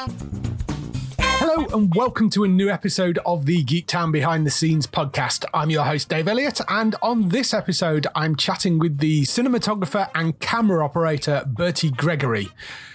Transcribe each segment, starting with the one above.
Hello and welcome to a new episode of the Geektown Behind the Scenes podcast. I'm your host, Dave Elliott, and on this episode, I'm chatting with the cinematographer and camera operator, Bertie Gregory.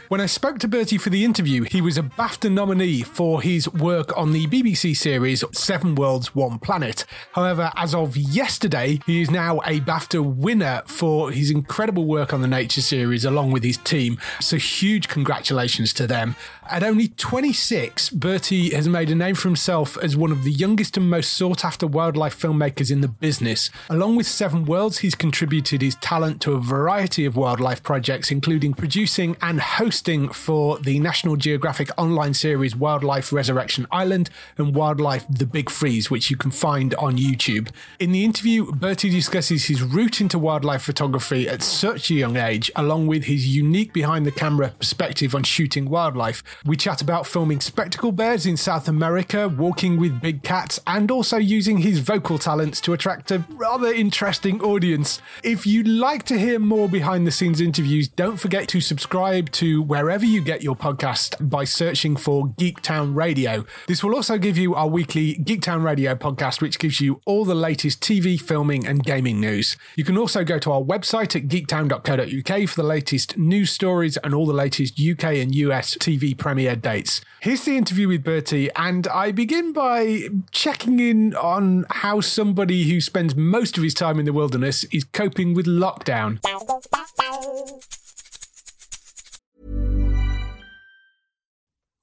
When I spoke to Bertie for the interview, he was a BAFTA nominee for his work on the BBC series Seven Worlds, One Planet. However, as of yesterday, he is now a BAFTA winner for his incredible work on the Nature series along with his team. So, huge congratulations to them. At only 26, Bertie has made a name for himself as one of the youngest and most sought after wildlife filmmakers in the business. Along with Seven Worlds, he's contributed his talent to a variety of wildlife projects, including producing and hosting for the National Geographic online series Wildlife Resurrection Island and Wildlife The Big Freeze, which you can find on YouTube. In the interview, Bertie discusses his route into wildlife photography at such a young age, along with his unique behind the camera perspective on shooting wildlife. We chat about filming spectacle bears in South America, walking with big cats, and also using his vocal talents to attract a rather interesting audience. If you'd like to hear more behind the scenes interviews, don't forget to subscribe to wherever you get your podcast by searching for Geektown Radio. This will also give you our weekly Geektown Radio podcast, which gives you all the latest TV, filming, and gaming news. You can also go to our website at geektown.co.uk for the latest news stories and all the latest UK and US TV premiere dates. Here's the interview with Bertie, and I begin by checking in on how somebody who spends most of his time in the wilderness is coping with lockdown.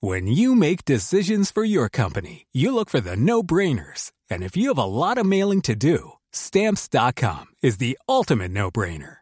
When you make decisions for your company, you look for the no brainers. And if you have a lot of mailing to do, stamps.com is the ultimate no brainer.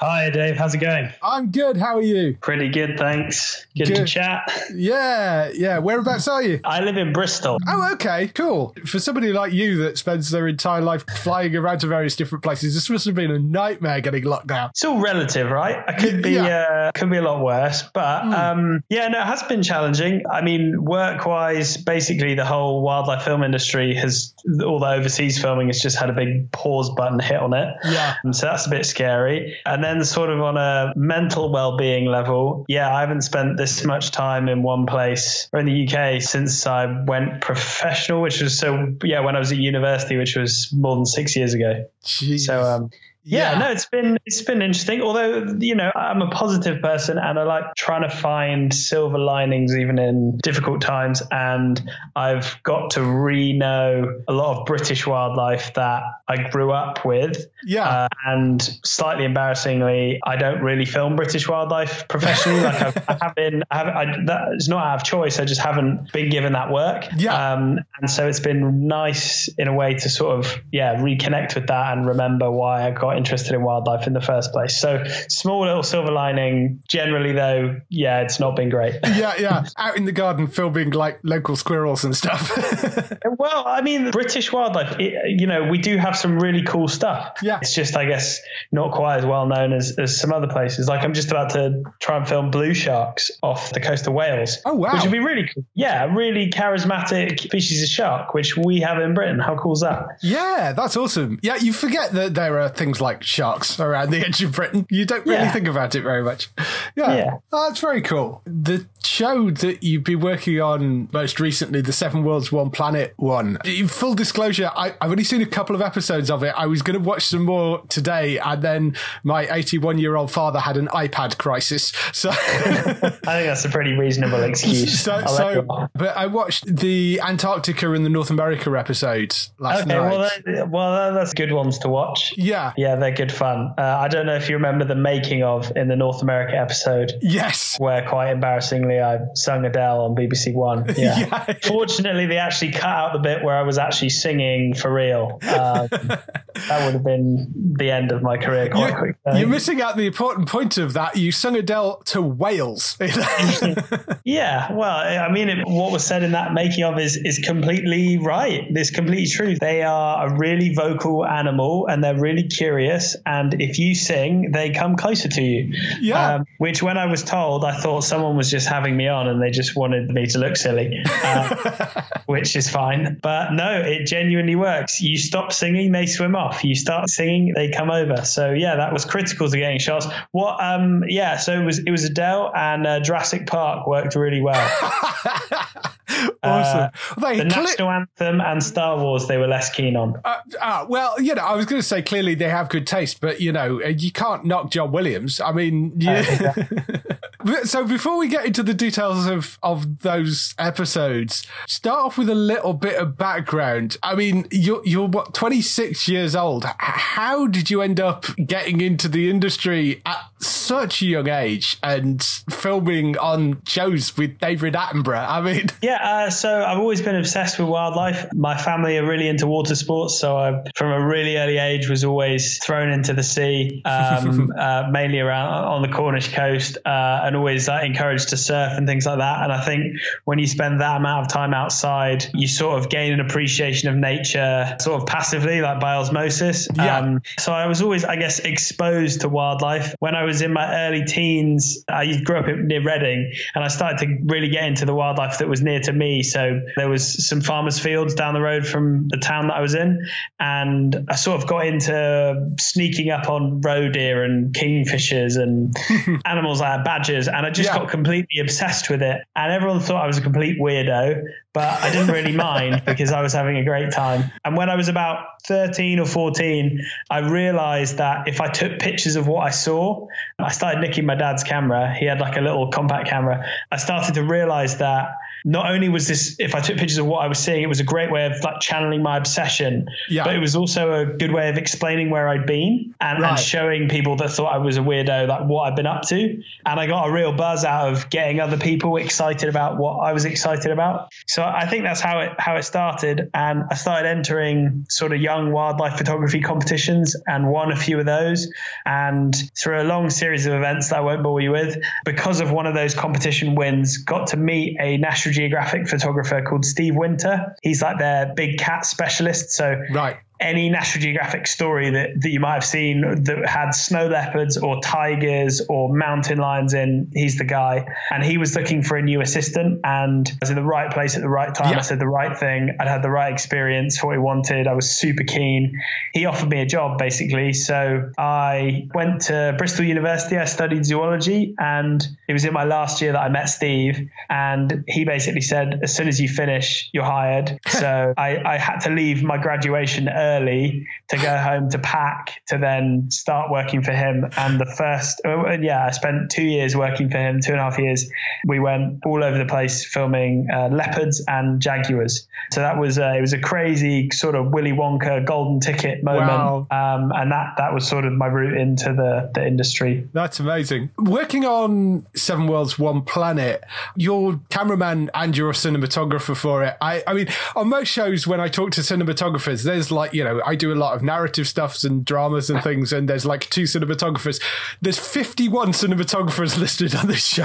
Hi, Dave. How's it going? I'm good. How are you? Pretty good, thanks. Good, to chat. Yeah, yeah. Whereabouts are you? I live in Bristol. Oh, okay, cool. For somebody like you that spends their entire life flying around to various different places, this must have been a nightmare getting locked down. It's all relative, right? It could be Yeah. uh, could be a lot worse, but um, yeah, no, it has been challenging. I mean, work wise, basically the whole wildlife film industry has all the overseas filming has just had a big pause button hit on it. Yeah. Um, so that's a bit scary. And then, sort of on a mental well being level, yeah, I haven't spent this much time in one place or in the UK since I went professional, which was so, yeah, when I was at university, which was more than six years ago. Jeez. So, um, Yeah, Yeah. no, it's been it's been interesting. Although you know, I'm a positive person and I like trying to find silver linings even in difficult times. And I've got to re-know a lot of British wildlife that I grew up with. Yeah. Uh, and slightly embarrassingly, I don't really film British wildlife professionally. like I've, I have been, I have, I, that is not out of choice. I just haven't been given that work. Yeah. Um, and so it's been nice in a way to sort of yeah reconnect with that and remember why I got interested in wildlife in the first place. So small little silver lining. Generally though, yeah, it's not been great. yeah, yeah. Out in the garden filming like local squirrels and stuff. Well, I mean, British wildlife, it, you know, we do have some really cool stuff. Yeah. It's just, I guess, not quite as well known as, as some other places. Like, I'm just about to try and film blue sharks off the coast of Wales. Oh, wow. Which would be really cool. Yeah, really charismatic species of shark, which we have in Britain. How cool is that? yeah, that's awesome. Yeah, you forget that there are things like sharks around the edge of Britain. You don't really Yeah. think about it very much. Yeah. Yeah. Oh, that's very cool. The show that you've been working on most recently, the Seven Worlds, One Planet one. Full disclosure, I, I've only seen a couple of episodes of it. I was going to watch some more today, and then my 81 year old father had an iPad crisis. So. I think that's a pretty reasonable excuse. So, so, but I watched the Antarctica and the North America episodes last Okay, night. well, that, well, that's good ones to watch. yeah. Yeah, they're good fun. Uh, I don't know if you remember the making of in the North America episode. Yes. where quite embarrassingly I sung Adele on BBC One. Yeah. Yeah. Fortunately, they actually cut out the bit where I was actually singing for real. Um, that would have been the end of my career quite You're, quickly. you're missing out the important point of that. You sung Adele to whales. Yeah, well, I mean, it, what was said in that making of is is completely right. It's completely true. They are a really vocal animal, and they're really curious. And if you sing, they come closer to you. Yeah. Um, which, when I was told, I thought someone was just having me on, and they just wanted me to look silly, um, which is fine. But no, it genuinely works. You stop singing, they swim off. You start singing, they come over. So yeah, that was critical to getting shots. What? Um, yeah. So it was it was Adele and uh, Jurassic Park worked really well. awesome. They Uh, The national anthem and Star Wars, they were less keen on. uh, uh, well, you know, I was going to say clearly they have good taste, but you know, uh, you can't knock John Williams. I mean, yeah. But- so before we get into the details of of those episodes, start off with a little bit of background. I mean, you're you're what 26 years old. How did you end up getting into the industry at such a young age and filming on shows with David Attenborough? I mean, Yeah, uh, so I've always been obsessed with wildlife. My family are really into water sports, so I, from a really early age, was always thrown into the sea, um, uh, mainly around on the Cornish coast, uh, and always uh, encouraged to surf and things like that. And I think when you spend that amount of time outside, you sort of gain an appreciation of nature, sort of passively, like by osmosis. Yeah. Um, so I was always, I guess, exposed to wildlife. When I was in my early teens, I grew up near Reading, and I started to really get into the wildlife that was near to me. So there was some farmers' fields down the road from the town that I was in, and I sort of got into sneaking up on roe deer and kingfishers and animals like badgers, and I just Yeah. got completely obsessed with it. And everyone thought I was a complete weirdo, but I didn't really mind because I was having a great time. And when I was about 13 or 14, I realized that if I took pictures of what I saw, I started nicking my dad's camera. He had like a little compact camera. I started to realize that not only was this, if I took pictures of what I was seeing, it was a great way of like channeling my obsession, Yeah. but it was also a good way of explaining where I'd been and, Right. and showing people that thought I was a weirdo, like what I've been up to. And I got a real buzz out of getting other people excited about what I was excited about. So I think that's how it how it started. And I started entering sort of young wildlife photography competitions and won a few of those. And through a long series of events that I won't bore you with, because of one of those competition wins, got to meet a National Geographic photographer called Steve Winter. He's like their big cat specialist. So right. Any National Geographic story that, that you might have seen that had snow leopards or tigers or mountain lions in, he's the guy. And he was looking for a new assistant and I was in the right place at the right time. Yeah. I said the right thing. I'd had the right experience for what he wanted. I was super keen. He offered me a job basically. So I went to Bristol University. I studied zoology and it was in my last year that I met Steve. And he basically said, as soon as you finish, you're hired. So I, I had to leave my graduation early to go home to pack to then start working for him. And the first, uh, yeah, I spent two years working for him, two and a half years. We went all over the place filming uh, leopards and jaguars. So that was uh, it was a crazy sort of Willy Wonka golden ticket moment, Wow. um, and that that was sort of my route into the the industry. That's amazing. Working on Seven Worlds, One Planet, you're cameraman and you're cinematographer for it. I, I mean, on most shows, when I talk to cinematographers, there's like, you know, I do a lot of narrative stuffs and dramas and things, and there's like two cinematographers. There's 51 cinematographers listed on this show.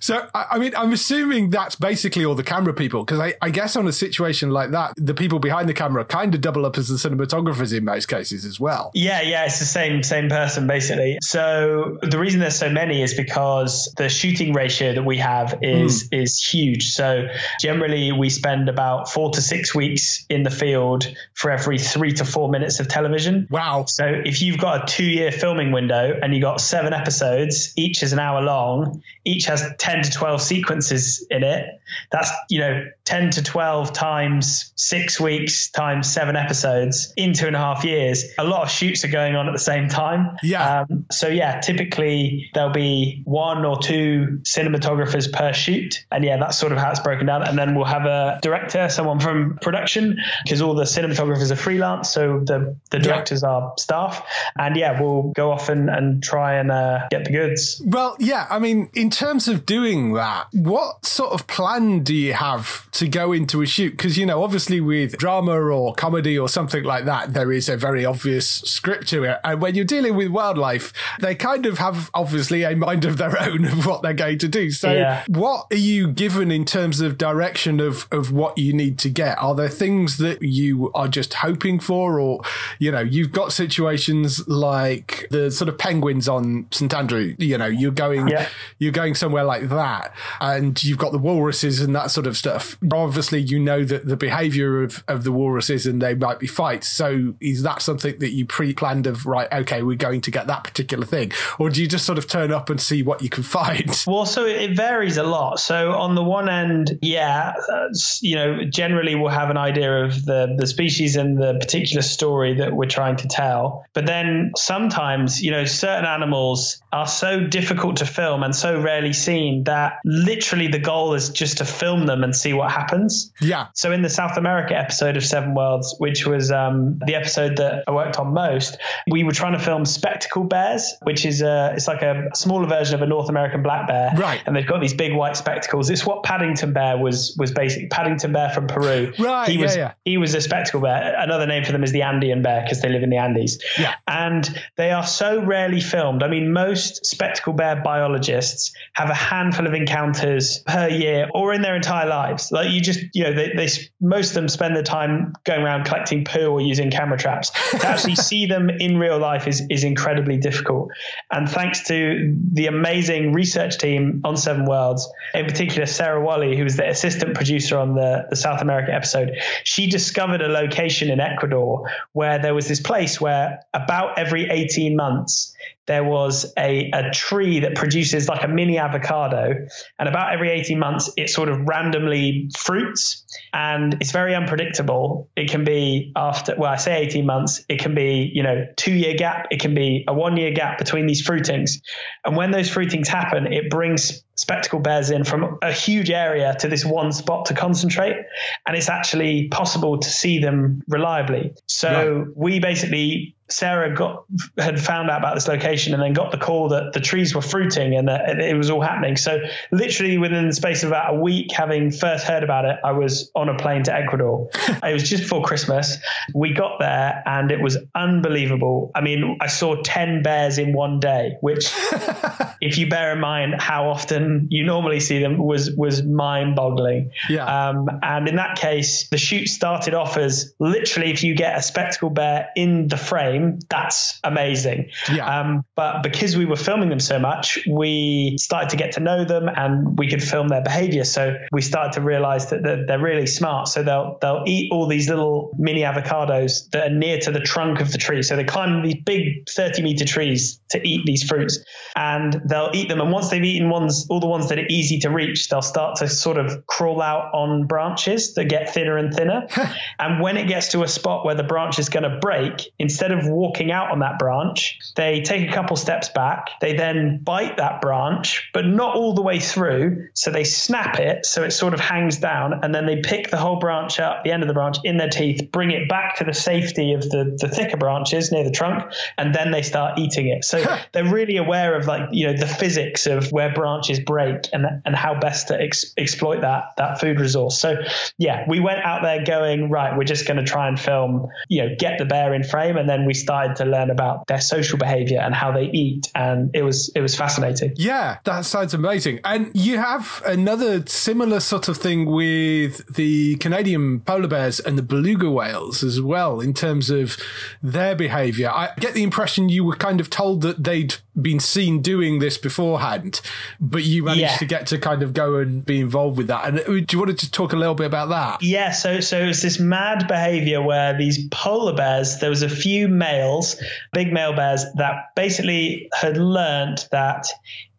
So, I, I mean, I'm assuming that's basically all the camera people, because I, I guess on a situation like that, the people behind the camera kind of double up as the cinematographers in most cases as well. Yeah, yeah, it's the same same person basically. So the reason there's so many is because the shooting ratio that we have is hmm. is huge. So generally we spend about four to six weeks in the field for every three to four minutes of television. Wow. So if you've got a two year filming window and you've got seven episodes, each is an hour long, each has 10 to 12 sequences in it, that's, you know, 10 to 12 times six weeks times seven episodes in two and a half years. A lot of shoots are going on at the same time. Yeah. Um, so yeah, typically there'll be one or two cinematographers per shoot. And yeah, that's sort of how it's broken down. And then we'll have a director, someone from production, because all the cinematographers are freelance. So the, the directors are staff. And yeah, we'll go off and, and try and uh, get the goods. Well, yeah. I mean, in terms of doing that, what sort of plan do you have to go into a shoot? Because, you know, obviously with drama or comedy or something like that, there is a very obvious script to it. And when you're dealing with wildlife, they kind of have obviously a mind of their own of what they're going to do. So, Yeah. what are you given in terms of direction of, of what you need to get? Are there things that you are just hoping for? Or, you know, you've got situations like the sort of penguins on St. Andrew, you know, you're going, Yeah. you're going somewhere like that and you've got the walruses and that sort of stuff. Obviously, you know that the behavior of, of the walruses and they might be fights. So is that something that you pre-planned of, right, okay, we're going to get that particular thing? Or do you just sort of turn up and see what you can find? Well, so it varies a lot. So on the one end, yeah, uh, you know, generally we'll have an idea of the the species and the particular story that we're trying to tell. But then sometimes, you know, certain animals are so difficult to film and so rarely seen that literally the goal is just to film them and see what happens. Yeah. So in the South America episode of Seven Worlds, which was um, the episode that I worked on most, we were trying to film spectacle bears, which is a it's like a smaller version of a North American black bear, Right. And they've got these big white spectacles. It's what Paddington Bear was was basically Paddington Bear from Peru. Right, He yeah, was yeah. he was a spectacle bear. Another name for them is the Andean bear because they live in the Andes. Yeah. And they are so rarely filmed. I mean, most spectacle bear biologists have a handful of encounters per year or in their entire lives. Like you just, you know, they, they most of them spend their time going around collecting poo or using camera traps. To actually see them in real life is, is incredibly difficult. And thanks to the amazing research team on Seven Worlds, in particular Sarah Wally, who was the assistant producer on the, the South America episode, she discovered a location in Ecuador where there was this place where about every 18 months there was a, a tree that produces like a mini avocado and about every 18 months it sort of randomly fruits and it's very unpredictable. It can be after well i say 18 months it can be you know two year gap it can be a one year gap between these fruitings. And when those fruitings happen it brings spectacle bears in from a huge area to this one spot to concentrate and it's actually possible to see them reliably so we basically Sarah got had found out about this location and then got the call that the trees were fruiting and that it was all happening. So literally within the space of about a week, having first heard about it, I was on a plane to Ecuador. it was just before Christmas. We got there and it was unbelievable. I mean, I saw ten bears in one day, which, if you bear in mind how often you normally see them, was was mind boggling. Yeah. Um, and in that case, the shoot started off as literally if you get a spectacle bear in the frame, that's amazing. Yeah. Um, but because we were filming them so much, we started to get to know them and we could film their behavior. So we started to realize that they're, they're really smart. So they'll they'll eat all these little mini avocados that are near to the trunk of the tree. So they climb these big 30 meter trees to eat these fruits and they'll eat them. And once they've eaten ones, all the ones that are easy to reach, they'll start to sort of crawl out on branches that get thinner and thinner. and when it gets to a spot where the branch is going to break, instead of walking out on that branch, they take a couple steps back. They then bite that branch, but not all the way through. So they snap it so it sort of hangs down, and then they pick the whole branch up, the end of the branch, in their teeth, bring it back to the safety of the, the thicker branches near the trunk, and then they start eating it. So they're really aware of like you know the physics of where branches break and and how best to ex- exploit that that food resource. So yeah, we went out there going right. We're just going to try and film, you know, get the bear in frame, and then we started to learn about their social behavior and how they eat, and it was it was fascinating. Yeah, that sounds amazing. And you have another similar sort of thing with the Canadian polar bears and the beluga whales as well in terms of their behavior. I get the impression you were kind of told that they'd been seen doing this beforehand, but you managed Yeah. to get to kind of go and be involved with that. And uh, do you want to just talk a little bit about that? Yeah, so so it was this mad behavior where these polar bears, there was a few males, big male bears, that basically had learned that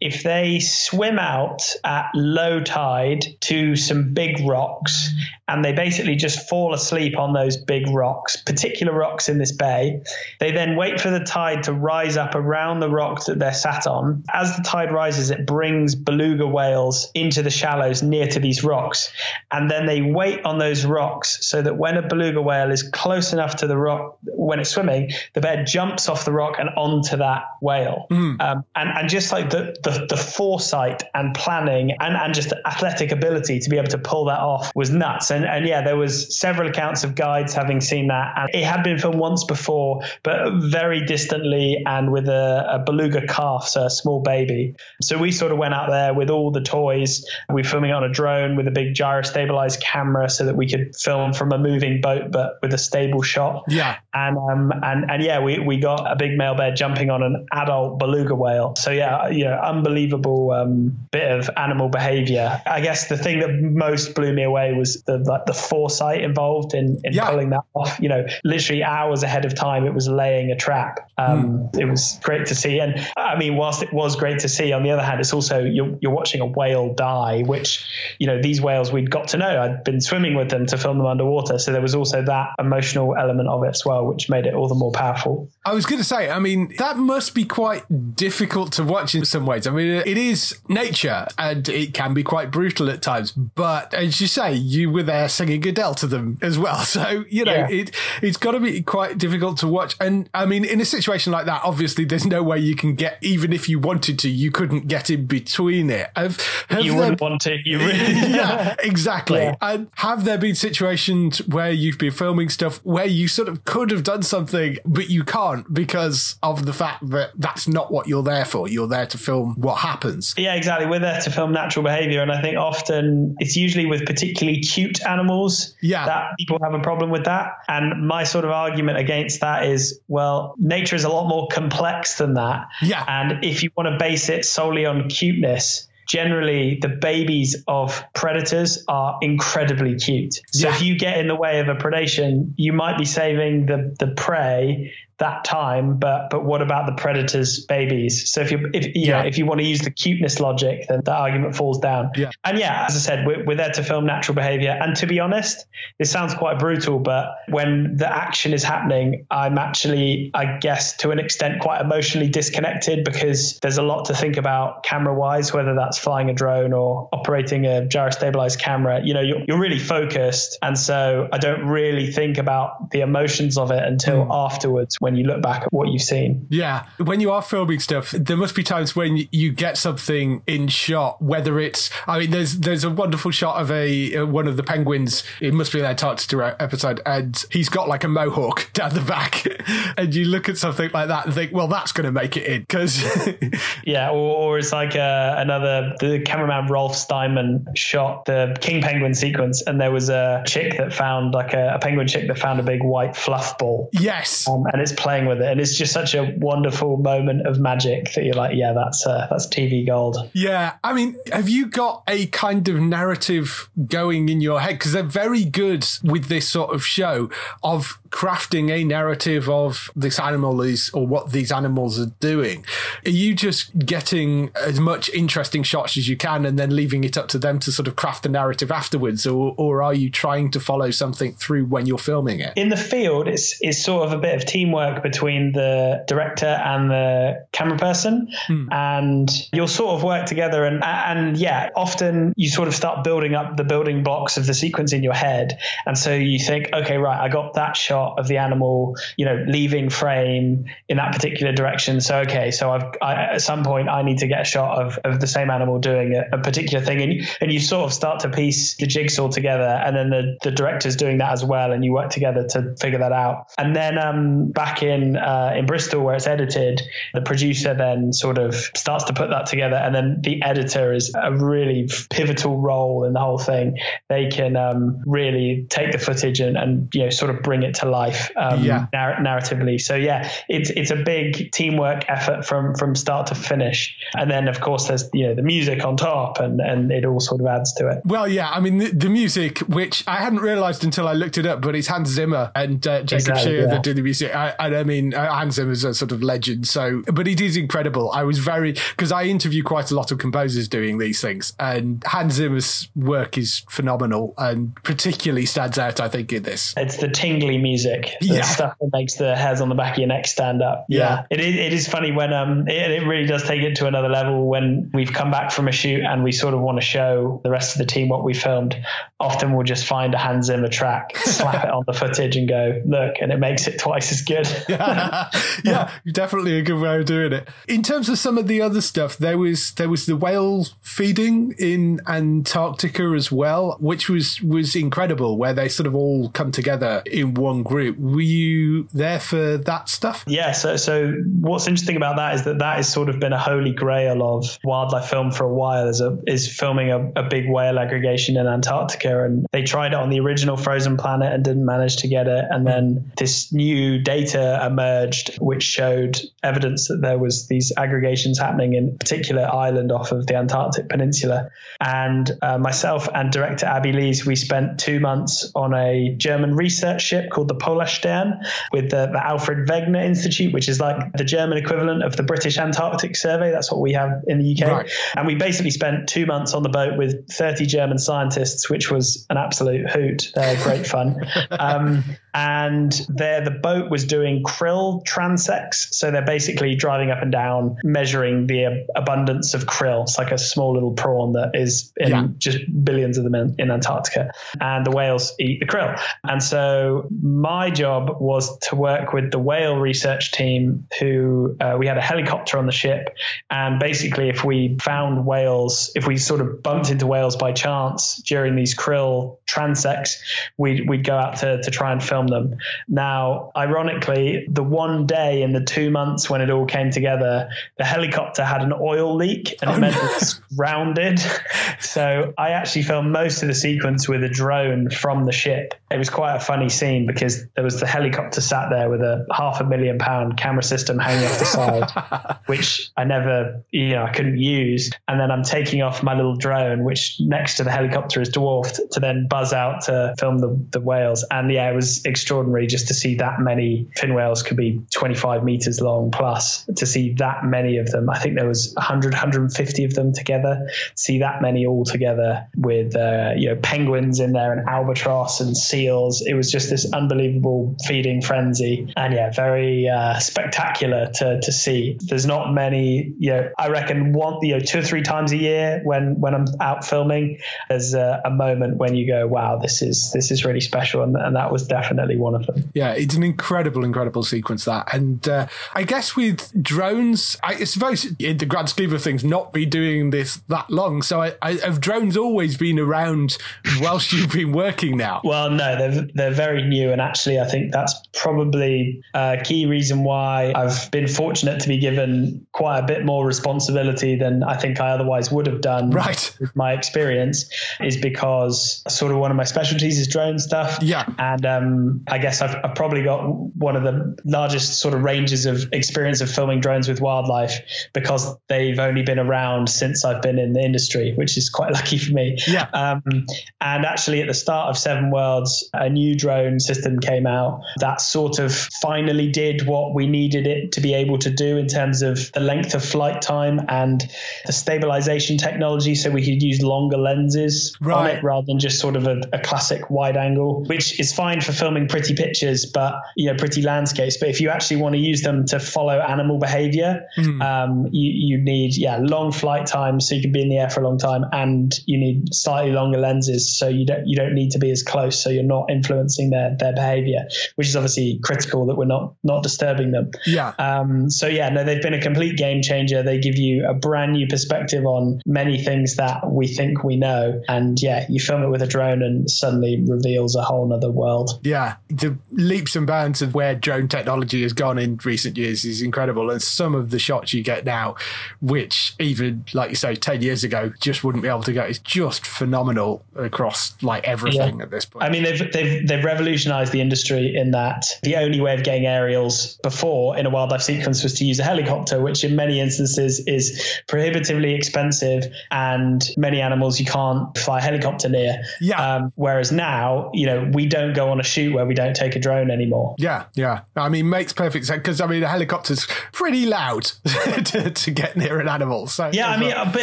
if they swim out at low tide to some big rocks and they basically just fall asleep on those big rocks, particular rocks in this bay, they then wait for the tide to rise up around the rock that they're sat on. As the tide rises, it brings beluga whales into the shallows near to these rocks. And then they wait on those rocks so that when a beluga whale is close enough to the rock when it's swimming, the bear jumps off the rock and onto that whale. Um, and, and just like the, the, the foresight and planning and, and just athletic ability to be able to pull that off was nuts. And, and yeah, there was several accounts of guides having seen that. And it had been filmed once before, but very distantly and with a, a beluga calf, so a small baby. So we sort of went out there with all the toys. We were filming on a drone with a big gyro stabilized camera so that we could film from a moving boat, but with a stable shot. Yeah. And um and and yeah, we, we got a big male bear jumping on an adult beluga whale. So yeah, you know, unbelievable um, bit of animal behavior. I guess the thing that most blew me away was the like the foresight involved in, in Yeah. pulling that off. You know, literally hours ahead of time, it was laying a trap. Um, It was great to see. And I mean, whilst it was great to see, on the other hand, it's also you're, you're watching a whale die, which you know these whales we'd got to know. I'd been swimming with them to film them underwater, so there was also that emotional element of it as well, which made it all the more powerful. I was going to say, I mean, that must be quite difficult to watch in some ways. I mean, it is nature and it can be quite brutal at times. But as you say, you were there singing Adele to them as well. So, you know, Yeah. it, it's got to be quite difficult to watch. And I mean, in a situation like that, obviously there's no way you can get, even if you wanted to, you couldn't get in between it. Have, have you there- wouldn't want to. You really, yeah, exactly. Yeah. And have there been situations where you've been filming stuff where you sort of could have done something, but you can't because of the fact that that's not what you're there for? You're there to film what happens. Yeah, exactly. We're there to film natural behavior, and I think often it's usually with particularly cute animals Yeah. that people have a problem with that. And my sort of argument against that is, well, nature is a lot more complex than that. Yeah. And if you want to base it solely on cuteness, generally the babies of predators are incredibly cute. So Yeah. if you get in the way of a predation, you might be saving the the prey that time, but but what about the predator's babies? So if you if you Yeah. know if you want to use the cuteness logic, then that argument falls down. Yeah. And yeah, as I said, we're, we're there to film natural behavior. And to be honest, this sounds quite brutal, but when the action is happening, I'm actually, I guess, to an extent, quite emotionally disconnected because there's a lot to think about camera wise, whether that's flying a drone or operating a gyro stabilized camera. You know, you're, you're really focused. And so I don't really think about the emotions of it until hmm. afterwards when you look back at what you've seen. Yeah. When you are filming stuff, there must be times when you get something in shot, whether it's, I mean, there's, there's a wonderful shot of a, uh, one of the penguins. It must be an Antarctica episode and he's got like a mohawk down the back and you look at something like that and think, well, that's going to make it in because Yeah, or, or it's like uh, another the cameraman Rolf Steinmann shot the king penguin sequence, and there was a chick that found like a, a penguin chick that found a big white fluff ball, yes. um, and it's playing with it, and it's just such a wonderful moment of magic that you're like, yeah, that's uh, that's TV gold. Yeah, I mean, have you got a kind of narrative going in your head? Because they're very good with this sort of show of crafting a narrative of this animal is or what these animals are doing, are you just getting as much interesting shots as you can and then leaving it up to them to sort of craft the narrative afterwards, or or are you trying to follow something through when you're filming it? In the field, it's it's sort of a bit of teamwork between the director and the camera person, hmm. and you'll sort of work together. And and yeah, often you sort of start building up the building blocks of the sequence in your head, and so you think, okay, right, I got that shot of the animal, you know, leaving frame in that particular direction. So okay, so I've I, at some point I need to get a shot of, of the same animal doing a, a particular thing, and and you sort of start to piece the jigsaw together, and then the the director's doing that as well, and you work together to figure that out. And then um, back in uh, in Bristol where it's edited, the producer then sort of starts to put that together, and then the editor is a really pivotal role in the whole thing. They can um, really take the footage and, and you know sort of bring it to life um, yeah. narr- narratively. So yeah, it's it's a big teamwork effort from from start to finish, and then of course there's you know the music on top, and and it all sort of adds to it. Well, yeah, I mean the, the music, which I hadn't realised until I looked it up, but it's Hans Zimmer and uh, Jacob exactly, Shea yeah. that do the music. I, and I mean uh, Hans Zimmer's a sort of legend, so but it is incredible. I was very because I interview quite a lot of composers doing these things, and Hans Zimmer's work is phenomenal and particularly stands out. I think in this, it's the tingly music, the yeah. stuff that makes the hairs on the back of your neck stand up. Yeah, yeah. it is. It is funny when um, it, it really does take it to another level when we've come back from a shoot and we sort of want to show the rest of the team what we filmed. Often we'll just find a Hans Zimmer track, slap it on the footage, and go look, and it makes it twice as good. yeah. yeah, definitely a good way of doing it. In terms of some of the other stuff, there was there was the whale feeding in Antarctica as well, which was was incredible, where they sort of all come together in one group. Were you there for that stuff? Yeah. So so what's interesting about that is that that has sort of been a holy grail of wildlife film for a while. Is a is filming a, a big whale aggregation in Antarctica, and they tried it on the original Frozen Planet and didn't manage to get it, and then this new data emerged which showed evidence that there was these aggregations happening in particular island off of the Antarctic Peninsula. And uh, myself and director Abby Lees, we spent two months on a German research ship called the Polarstern with the, the Alfred Wegener Institute, which is like the German equivalent of the British Antarctic Survey. That's what we have in the UK. Right. And we basically spent two months on the boat with 30 German scientists, which was an absolute hoot. They're great fun. Um, and there the boat was doing krill transects. So they're basically driving up and down, measuring the abundance of krill. It's like a small little prawn that is in yeah. just billions of them in, in, Antarctica. And the whales eat the krill. And so my job was to work with the whale research team who uh, we had a helicopter on the ship. And basically, if we found whales, if we sort of bumped into whales by chance during these krill transects, we'd, we'd go out to, to try and film them. Now, ironically, the one day in the two months when it all came together, the helicopter had an oil leak and it oh, meant no. it's grounded. So I actually filmed most of the sequence with a drone from the ship. It was quite a funny scene because there was the helicopter sat there with a half a million pound camera system hanging off the side, which I never, you know, I couldn't use. And then I'm taking off my little drone, which next to the helicopter is dwarfed, to then buzz out to film the, the whales. And yeah, it was extraordinary just to see that many fin whales could be 25 meters long plus to see that many of them. I think there was 100, 150 of them together. See that many all together with uh, you know penguins in there and albatross and seals. It was just this unbelievable feeding frenzy, and yeah, very uh, spectacular to to see. There's not many. You know, I reckon one you know two or three times a year when when I'm out filming, there's a, a moment when you go, wow, this is this is really special, and, and that was definitely one of them. Yeah, it's an incredible, incredible sequence that, and uh, I guess with drones, I, it's very in the grand scheme of things not be doing this that long. So I, I, have drones always been around whilst you've been working now? Well, no, they're they're very new, and actually, I think that's probably a key reason why I've been fortunate to be given quite a bit more responsibility than I think I otherwise would have done. Right, with my experience is because sort of one of my specialties is drone stuff. Yeah, and um, um, I guess I've, I've, probably got one of the largest sort of ranges of experience of filming drones with wildlife because they've only been around since I've been in the industry, which is quite lucky for me. Yeah. Um, and actually, at the start of Seven Worlds, a new drone system came out that sort of finally did what we needed it to be able to do in terms of the length of flight time and the stabilization technology, so we could use longer lenses right. on it rather than just sort of a, a classic wide angle, which is fine for filming pretty pictures, but you know, pretty landscapes. But if you actually want to use them to follow animal behavior, mm. um, you, you need yeah long flight times so you can be in the air for a long time, and you need slightly longer lenses so you don't you don't need to be as close, so you're not influencing their their behavior, which is obviously critical that we're not not disturbing them. Yeah. Um, so yeah, no, they've been a complete game changer. They give you a brand new perspective on many things that we think we know, and yeah, you film it with a drone and suddenly reveals a whole other world. Yeah, the leaps and bounds of where drone technology has gone in recent years is incredible, and some of the shots you get now, which even like you say, ten years ago just wouldn't be able to get, is just phenomenal across like everything yeah. at this point. I mean, they've they've they've revolutionised the industry in that the only way of getting aerials before in a wildlife sequence was to use a helicopter, which in many instances is prohibitively expensive, and many animals you can't fly a helicopter near. Yeah. Um, whereas now, you know, we don't go on a shoot where we don't take a drone anymore. Yeah, yeah. I mean, makes perfect sense because I mean, a helicopter's pretty loud to, to, get near an animal. So yeah, I mean, well. but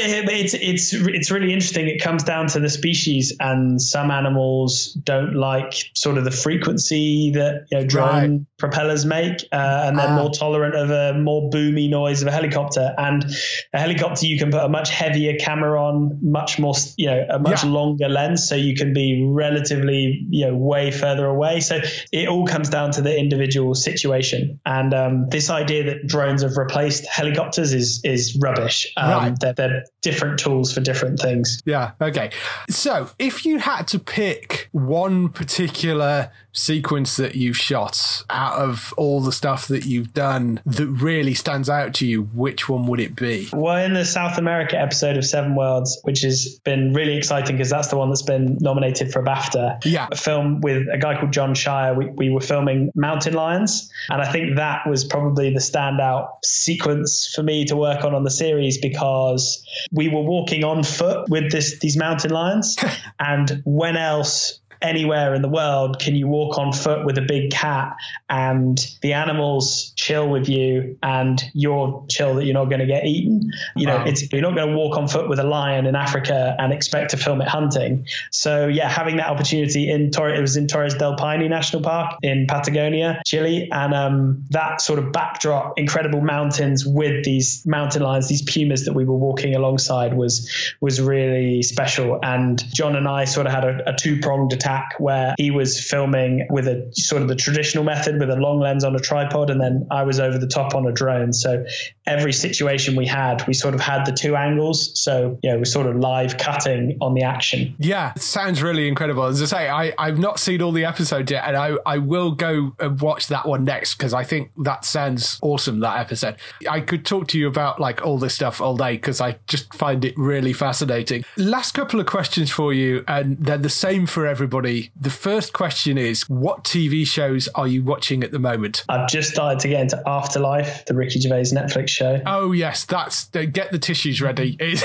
it's it's it's really interesting. It comes down to the species, and some animals don't like sort of the frequency that you know drone right. propellers make, uh, and they're ah. more tolerant of a more boomy noise of a helicopter. And a helicopter, you can put a much heavier camera on, much more, you know, a much yeah. longer lens, so you can be relatively, you know, way further away. So it all comes down to the individual situation. And um, this idea that drones have replaced helicopters is is rubbish. Um, right. They're, they're different tools for different things. Yeah. Okay. So if you had to pick one particular sequence that you've shot out of all the stuff that you've done that really stands out to you, which one would it be? Well, in the South America episode of Seven Worlds, which has been really exciting because that's the one that's been nominated for a BAFTA. Yeah. A film with a guy called John Shier. We, we were filming mountain lions. And I think that was probably the standout sequence for me to work on on the series because we were walking on foot with this these mountain lions. and when else anywhere in the world can you walk on foot with a big cat and the animals chill with you and you're chill that you're not going to get eaten. You know, wow. it's you're not going to walk on foot with a lion in Africa and expect to film it hunting. So yeah, having that opportunity in Torres, it was in Torres del Paine National Park in Patagonia, Chile, and um, that sort of backdrop, incredible mountains with these mountain lions, these pumas that we were walking alongside was was really special. And John and I sort of had a, a two pronged attack attack where he was filming with a sort of the traditional method with a long lens on a tripod, and then I was over the top on a drone. So every situation we had, we sort of had the two angles. So yeah, we're sort of live cutting on the action. Yeah, sounds really incredible. As I say, I, I've not seen all the episodes yet, and I, I will go and watch that one next because I think that sounds awesome. That episode, I could talk to you about like all this stuff all day because I just find it really fascinating. Last couple of questions for you, and they're the same for everybody everybody. The first question is What TV shows are you watching at the moment? I've just started to get into Afterlife, the Ricky Gervais Netflix show. Oh, yes. That's get the tissues ready. It,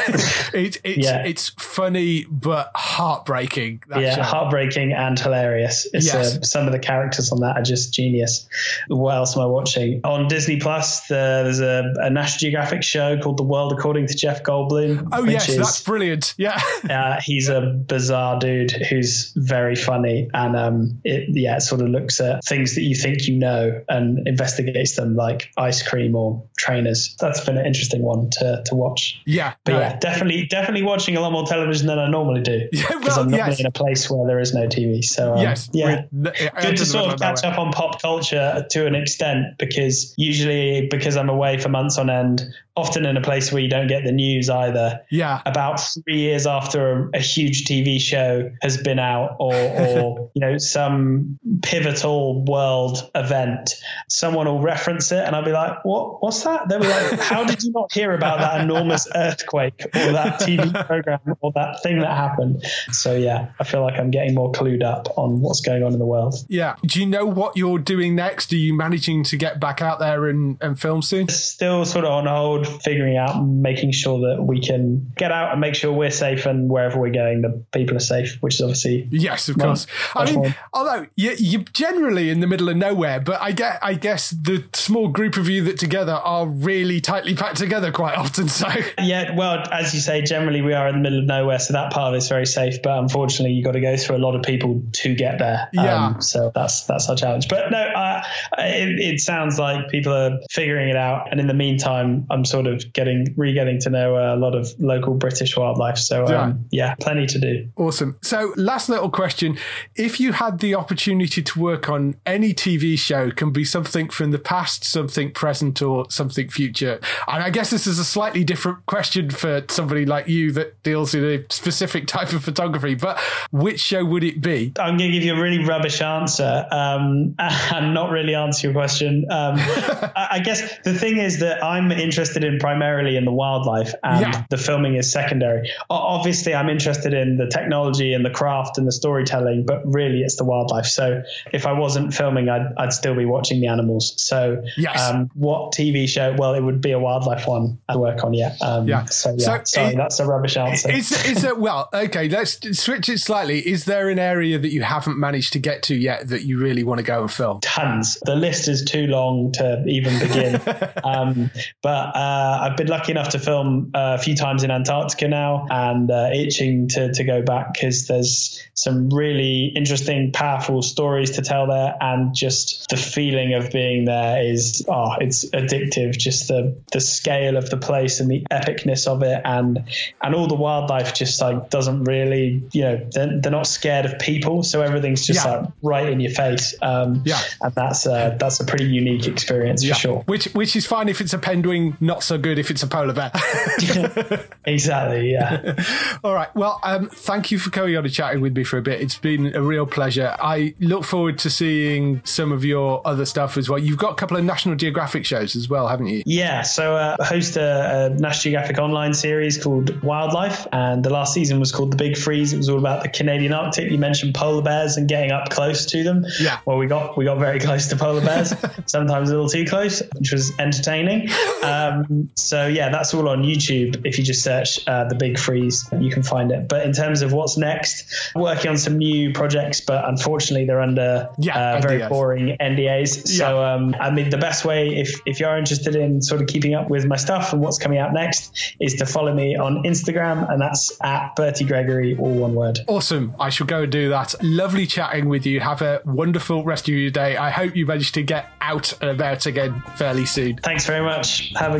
it, it's, yeah. it's funny, but heartbreaking. Yeah, show. heartbreaking and hilarious. It's, yes. Uh, some of the characters on that are just genius. What else am I watching? On Disney Plus, the, there's a, a, National Geographic show called The World According to Jeff Goldblum. Oh, yes. Is, that's brilliant. Yeah. uh, he's a bizarre dude who's very very funny, and um, it yeah, it sort of looks at things that you think you know and investigates them, like ice cream or trainers. That's been an interesting one to to watch. Yeah, but yeah, definitely definitely watching a lot more television than I normally do because yeah, well, I'm normally yes. in a place where there is no TV. So um, yes, yeah, good to sort of catch up on pop culture to an extent because usually because I'm away for months on end often in a place where you don't get the news either. Yeah. About three years after a, a huge TV show has been out, or, or you know some pivotal world event, someone will reference it, and I'll be like, "What? What's that?" They'll be like, "How did you not hear about that enormous earthquake or that TV program or that thing that happened?" So yeah, I feel like I'm getting more clued up on what's going on in the world. Yeah. Do you know what you're doing next? Are you managing to get back out there and, and film soon? Still sort of on hold, figuring out, making sure that we can get out and make sure we're safe and wherever we're going, the people are safe, which is obviously Yes, of course. I mean, more. although you, you're generally in the middle of nowhere, but I get, I guess the small group of you that together are really tightly packed together quite often. So Yeah, well, as you say, generally we are in the middle of nowhere, so that part of it's very safe. But unfortunately, you got to go through a lot of people to get there. Yeah. Um, so that's that's our challenge. But no, uh, it, it sounds like people are figuring it out, and in the meantime, I'm sort of getting re-getting to know a lot of local British wildlife. So um, yeah, plenty to do. awesome. So last little question: If you had the opportunity to work on any TV show, can be something from the past, something present, or something future, and I guess this is a slightly different question for somebody like you that deals in a specific type of photography. But which show would it be? I'm going to give you a really rubbish answer um, and not really answer your question. Um, I, I guess the thing is that I'm interested in primarily in the wildlife and Yeah. the filming is secondary. Obviously, I'm interested in the technology and the craft and the storytelling, but really it's the wildlife. So if I wasn't filming, I'd, I'd still be watching the animals. So Yes. um, what TV show? Well, it would be a wildlife one I'd work on, yeah. Um, Yeah. So yeah, So sorry, it- that's a rubbish answer. Is, is it well? Okay, let's switch it slightly. Is there an area that you haven't managed to get to yet that you really want to go and film? tons. The list is too long to even begin. um, but uh, I've been lucky enough to film uh, a few times in Antarctica now and uh, itching to, to go back because there's some really interesting, powerful stories to tell there. And just the feeling of being there is, oh, it's addictive. Just the, the scale of the place and the epicness of it and, and all the wildlife just like doesn't really, you know, they're, they're not scared of people. So everything's just Yeah. like right in your face. Um, Yeah. and that's a, that's a pretty unique experience for sure. Which which is fine if it's a penguin, not so good if it's a polar bear. Exactly. Yeah. All right. Well, um, thank you for coming on and chatting with me for a bit. It's been a real pleasure. I look forward to seeing some of your other stuff as well. You've got a couple of National Geographic shows as well, haven't you? Yeah, so uh, I host a, a National Geographic online series called Wildlife, and the last season was called The Big Freeze. It was all about the Canadian Arctic. You mentioned polar bears and getting up close to them. Yeah. Well, we got we got very close to polar bears, sometimes a little too close, which was entertaining. Um, so yeah, that's all on YouTube. If you just search uh, The Big Freeze, you can find it. But in terms of what's next, working on some new projects, but unfortunately they're under Yeah, uh, very boring NDAs. So Yeah. um, I mean, the best way, if if you're interested in sort of keeping up with my stuff and what's coming out next, is to follow me on Instagram, and that's at Bertie Gregory, all one word. Awesome. I shall go and do that. Lovely chatting with you. Have a wonderful rest of your day. I hope you manage to get out and about again fairly soon. Thanks very much. Have a